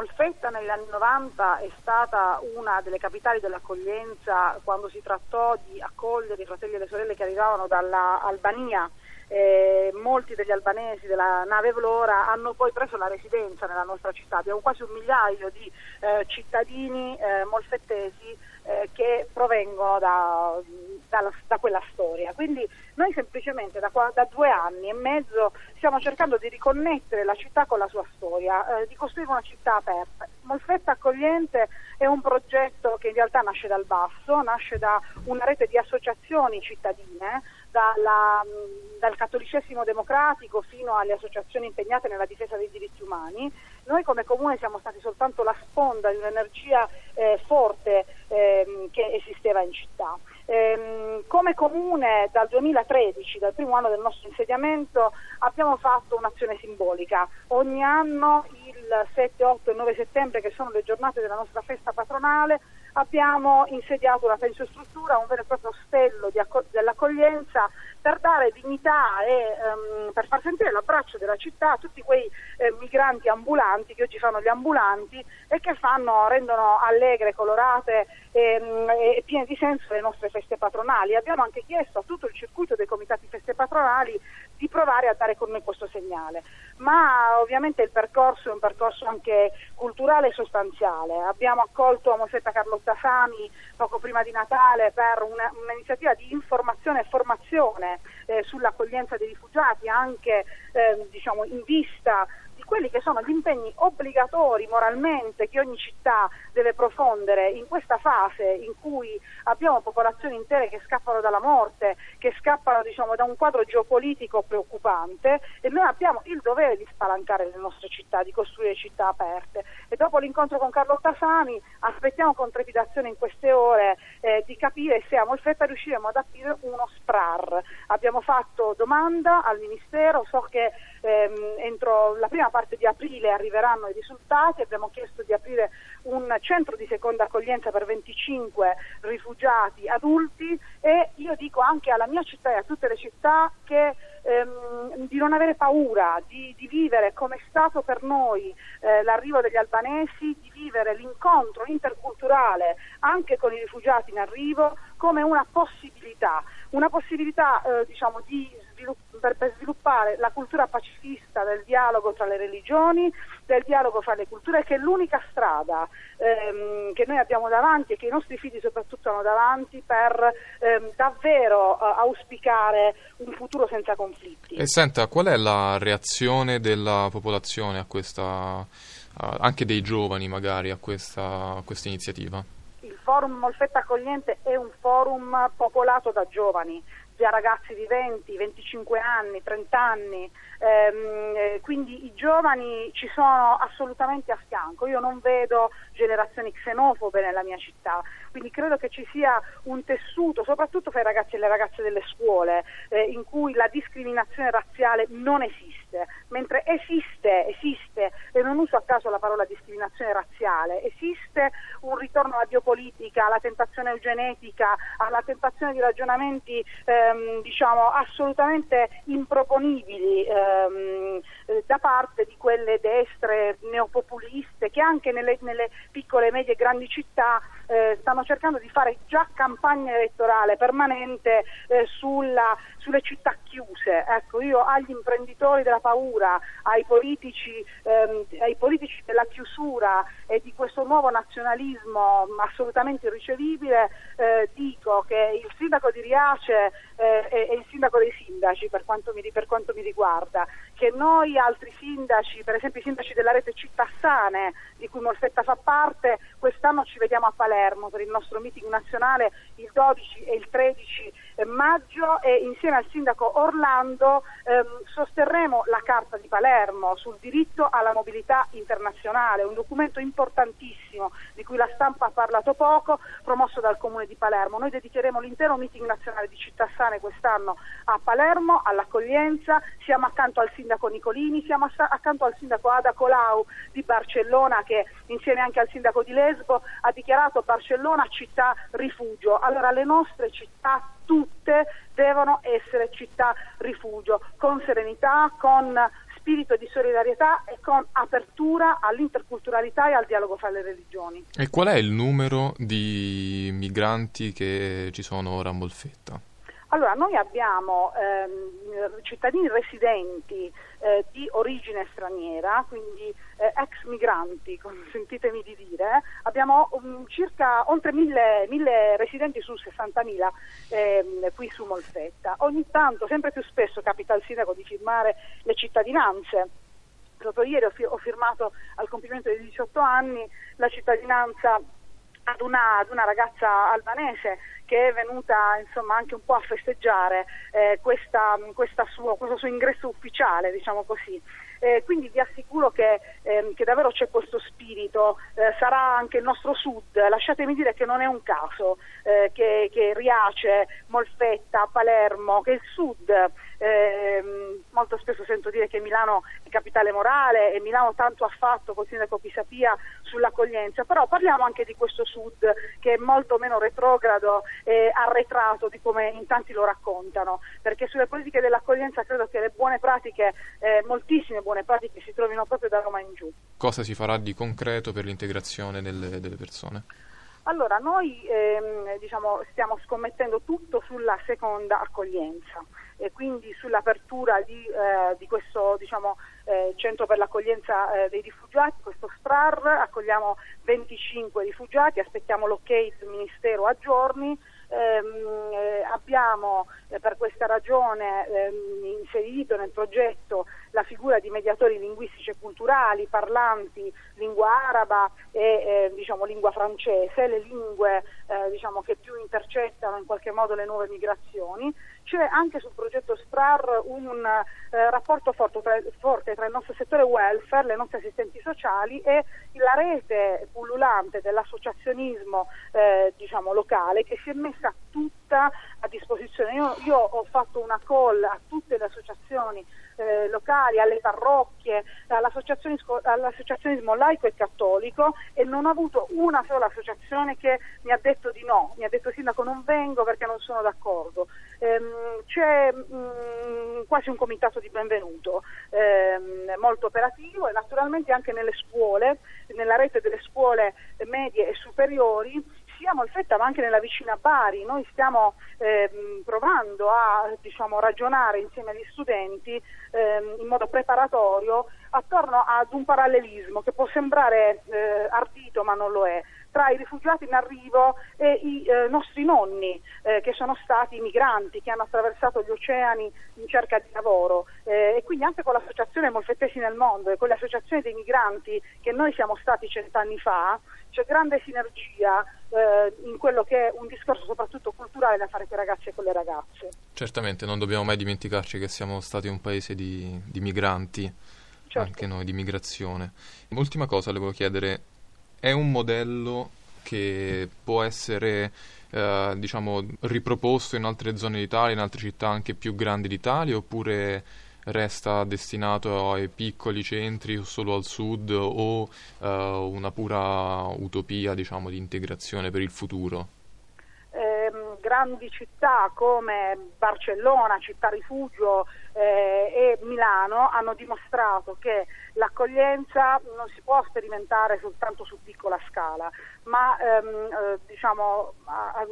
Molfetta negli anni 90 è stata una delle capitali dell'accoglienza quando si trattò di accogliere i fratelli e le sorelle che arrivavano dall'Albania. Eh, molti degli albanesi della nave Vlora hanno poi preso la residenza nella nostra città. Abbiamo quasi un migliaio di eh, cittadini eh, molfettesi eh, che provengono da, da, da, quella storia. Quindi noi semplicemente da, da, due anni e mezzo stiamo cercando di riconnettere la città con la sua storia, eh, di costruire una città aperta. Molfetta Accogliente è un progetto che in realtà nasce dal basso, nasce da una rete di associazioni cittadine, dalla, dal cattolicesimo democratico fino alle associazioni impegnate nella difesa dei diritti umani. Noi come comune siamo stati soltanto la sponda di un'energia eh, forte ehm, che esisteva in città. Ehm, come comune dal 2013, dal primo anno del nostro insediamento, abbiamo fatto un'azione simbolica. Ogni anno il 7, 8 e 9 settembre, che sono le giornate della nostra festa patronale, abbiamo insediato una pensiostruttura, un vero e proprio ostello accog- dell'accoglienza per dare dignità e um, per far sentire l'abbraccio della città a tutti quei eh, migranti ambulanti che oggi fanno gli ambulanti e che fanno, rendono allegre, colorate e, um, e piene di senso le nostre feste patronali. Abbiamo anche chiesto a tutto il circuito dei comitati feste patronali di provare a dare con noi questo segnale. Ma ovviamente il percorso è un percorso anche culturale e sostanziale. Abbiamo accolto Mosetta Carlotta Sami poco prima di Natale per una, un'iniziativa di informazione e formazione eh, sull'accoglienza dei rifugiati anche eh, diciamo, in vista quelli che sono gli impegni obbligatori moralmente che ogni città deve profondere in questa fase in cui abbiamo popolazioni intere che scappano dalla morte, che scappano diciamo, da un quadro geopolitico preoccupante e noi abbiamo il dovere di spalancare le nostre città, di costruire città aperte. E dopo l'incontro con Carlotta Sani aspettiamo con trepidazione in queste ore eh, di capire se a Molfetta riusciremo ad aprire uno SPRAR. Abbiamo fatto domanda al Ministero, so che entro la prima parte di aprile arriveranno i risultati, abbiamo chiesto di aprire un centro di seconda accoglienza per 25 rifugiati adulti e io dico anche alla mia città e a tutte le città che ehm, di non avere paura, di, di, vivere come è stato per noi eh, l'arrivo degli albanesi, di vivere l'incontro interculturale anche con i rifugiati in arrivo come una possibilità, una possibilità eh, diciamo, di per, sviluppare la cultura pacifista del dialogo tra le religioni, del dialogo fra le culture, che è l'unica strada ehm, che noi abbiamo davanti e che i nostri figli soprattutto hanno davanti per ehm, davvero eh, auspicare un futuro senza conflitti. E senta, qual è la reazione della popolazione a questa, uh, anche dei giovani magari, a questa, a questa iniziativa? Il forum Molfetta Accogliente è un forum popolato da giovani, da ragazzi di 20, 25 anni, 30 anni, ehm, eh, quindi i giovani ci sono assolutamente a fianco, io non vedo generazioni xenofobe nella mia città, quindi credo che ci sia un tessuto, soprattutto fra i ragazzi e le ragazze delle scuole, eh, in cui la discriminazione razziale non esiste, mentre esiste, esiste, e non uso a caso la parola discriminazione razziale, esiste un ritorno alla biopolitica, alla tentazione eugenetica, alla tentazione di ragionamenti ehm, diciamo assolutamente improponibili. Ehm, eh, da parte di quelle destre neopopuliste che anche nelle, nelle piccole, medie e grandi città eh, stanno cercando di fare già campagna elettorale permanente eh, sulla, sulle città chiuse. Ecco, io agli imprenditori della paura, ai politici, ehm, ai politici della chiusura e di questo nuovo nazionalismo assolutamente irricevibile, eh, dico che il sindaco di Riace eh, è, il sindaco dei sindaci per quanto, mi, per quanto mi riguarda, che noi altri sindaci, per esempio i sindaci della rete Città Sane, di cui Molfetta fa parte, quest'anno ci vediamo a Palermo per il nostro meeting nazionale il 12 e il 13 maggio e insieme al sindaco Orlando ehm, sosterremo la Carta di Palermo sul diritto alla mobilità internazionale, un documento importantissimo di cui la stampa ha parlato poco, promosso dal Comune di Palermo. Noi dedicheremo l'intero meeting nazionale di Città Sane quest'anno a Palermo, all'accoglienza, siamo accanto al sindaco Nicolini, siamo accanto al sindaco Ada Colau di Barcellona che insieme anche al sindaco di Lesbo ha dichiarato Barcellona città rifugio. Allora le nostre città tutte devono essere città rifugio, con serenità, con spirito di solidarietà e con apertura all'interculturalità e al dialogo fra le religioni. E qual è il numero di migranti che ci sono ora a Molfetta? Allora, noi abbiamo ehm, cittadini residenti eh, di origine straniera, quindi eh, ex migranti, consentitemi di dire, abbiamo um, circa oltre mille, mille, residenti su 60.000 ehm, qui su Molfetta. Ogni tanto, sempre più spesso, capita al sindaco di firmare le cittadinanze. Proprio ieri ho, fi- ho firmato al compimento dei 18 anni la cittadinanza ad una, ad una ragazza albanese che è venuta insomma, anche un po' a festeggiare eh, questa, questa suo, questo suo ingresso ufficiale, diciamo così. Eh, quindi vi assicuro che, ehm, che, davvero c'è questo spirito, eh, sarà anche il nostro sud, lasciatemi dire che non è un caso eh, che, che, Riace, Molfetta, Palermo, che il sud, ehm, molto spesso sento dire che Milano è capitale morale e Milano tanto ha fatto col sindaco Pisapia sull'accoglienza, però parliamo anche di questo sud che è molto meno retrogrado e arretrato di come in tanti lo raccontano, perché sulle politiche dell'accoglienza credo che le buone pratiche, eh, moltissime buone pratiche si trovino proprio da Roma in giù. Cosa si farà di concreto per l'integrazione delle, delle persone? Allora, noi ehm, diciamo, stiamo scommettendo tutto sulla seconda accoglienza e quindi sull'apertura di, eh, di questo diciamo, eh, centro per l'accoglienza eh, dei rifugiati, questo STRAR, accogliamo 25 rifugiati, aspettiamo l'ok del Ministero a giorni. Ehm, eh, abbiamo eh, per questa ragione ehm, inserito nel progetto la figura di mediatori linguistici e culturali parlanti lingua araba e eh, diciamo, lingua francese, le lingue eh, diciamo, che più intercettano in qualche modo le nuove migrazioni. C'è anche sul progetto SPRAR un eh, rapporto forte tra, forte tra, il nostro settore welfare, le nostre assistenti sociali e la rete pullulante dell'associazionismo eh, diciamo, locale che si è messa tutta a disposizione. Io, io ho fatto una call a tutte le associazioni eh, locali, alle parrocchie, all'associazionismo laico e cattolico e non ho avuto una sola associazione che mi ha detto di no, mi ha detto sindaco non vengo perché non sono d'accordo. Ehm, c'è mm, quasi un comitato di benvenuto ehm, molto operativo e naturalmente anche nelle scuole, nella rete delle scuole medie e superiori sia a Molfetta ma anche nella vicina Bari. Noi stiamo ehm, provando a diciamo, ragionare insieme agli studenti ehm, in modo preparatorio attorno ad un parallelismo che può sembrare eh, ardito ma non lo è tra i rifugiati in arrivo e i eh, nostri nonni eh, che sono stati migranti, che hanno attraversato gli oceani in cerca di lavoro eh, e quindi anche con l'associazione Molfettesi nel mondo e con le associazioni dei migranti che noi siamo stati cent'anni fa c'è grande sinergia eh, in quello che è un discorso soprattutto culturale da fare con i ragazzi e con le ragazze. Certamente, non dobbiamo mai dimenticarci che siamo stati un paese di, di migranti, certo. anche noi, di migrazione. Ultima cosa le volevo chiedere, è un modello che può essere eh, diciamo, riproposto in altre zone d'Italia, in altre città anche più grandi d'Italia, oppure resta destinato ai piccoli centri solo al sud o uh, una pura utopia diciamo, di integrazione per il futuro? Eh, grandi città come Barcellona, città rifugio eh, e Milano hanno dimostrato che l'accoglienza non si può sperimentare soltanto su piccola scala, ma ehm, eh, diciamo,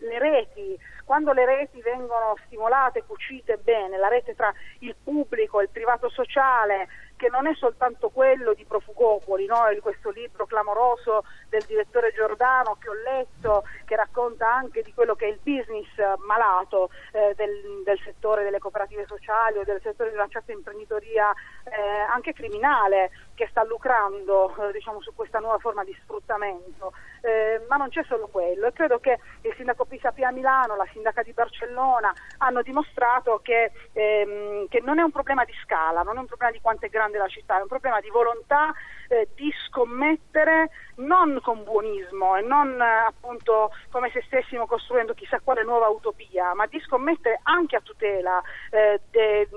le reti, quando le reti vengono stimolate, cucite bene, la rete tra il pubblico e il privato sociale, che non è soltanto quello di Profugopoli, no? questo libro clamoroso del direttore Giordano che ho letto, che racconta anche di quello che è il business malato eh, del, del, settore delle cooperative sociali o del settore della certa imprenditoria eh, anche criminale che sta lucrando eh, diciamo, su questa nuova forma di sfruttamento. Eh, ma non c'è solo quello e credo che il sindaco Pisapia a Milano, la sindaca di Barcellona hanno dimostrato che, ehm, che non è un problema di scala, non è un problema di quanto è grande la città, è un problema di volontà eh, di scommettere non con buonismo e non eh, appunto come se stessimo costruendo chissà quale nuova utopia, ma di scommettere anche a tutela eh, delle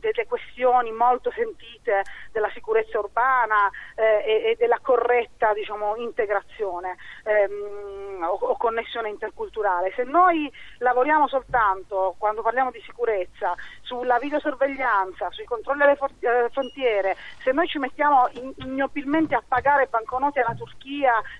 de, questioni molto sentite della sicurezza urbana eh, e, e, della corretta diciamo, integrazione ehm, o, o, connessione interculturale. Se noi lavoriamo soltanto, quando parliamo di sicurezza, sulla videosorveglianza, sui controlli alle eh, frontiere, se noi ci mettiamo ignobilmente a pagare banconote alla Turchia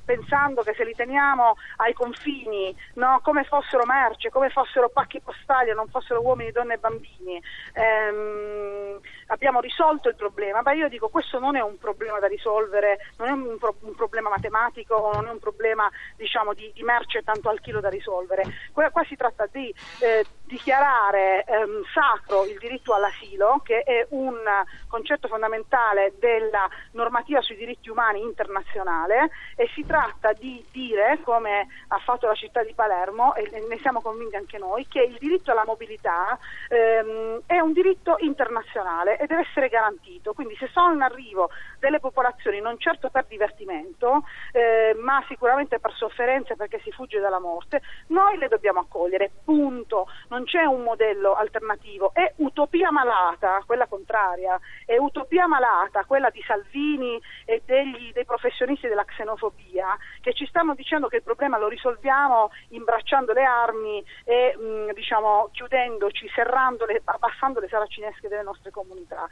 pensando che se li teniamo ai confini no, come fossero merce, come fossero pacchi postali non fossero uomini, donne e bambini, ehm, abbiamo risolto il problema. Ma io dico questo non è un problema da risolvere, non è un, pro- un problema matematico, non è un problema diciamo, di, di, merce tanto al chilo da risolvere. Qua, qua si tratta di eh, dichiarare ehm, sacro il diritto all'asilo, che è un concetto fondamentale della normativa sui diritti umani internazionale e si tratta di dire, come ha fatto la città di Palermo, e ne siamo convinti anche noi, che il diritto alla mobilità ehm, è un diritto internazionale e deve essere garantito. Quindi se sono in arrivo delle popolazioni non certo per divertimento, eh, ma sicuramente per sofferenze perché si fugge dalla morte, noi le dobbiamo accogliere, punto. Non c'è un modello alternativo, è utopia malata, quella contraria, è utopia malata, quella di Salvini e degli, dei professionisti della xenofobia, che ci stanno dicendo che il problema lo risolviamo imbracciando le armi e mh, diciamo, chiudendoci, serrando le, abbassando le saracinesche delle nostre comunità. entra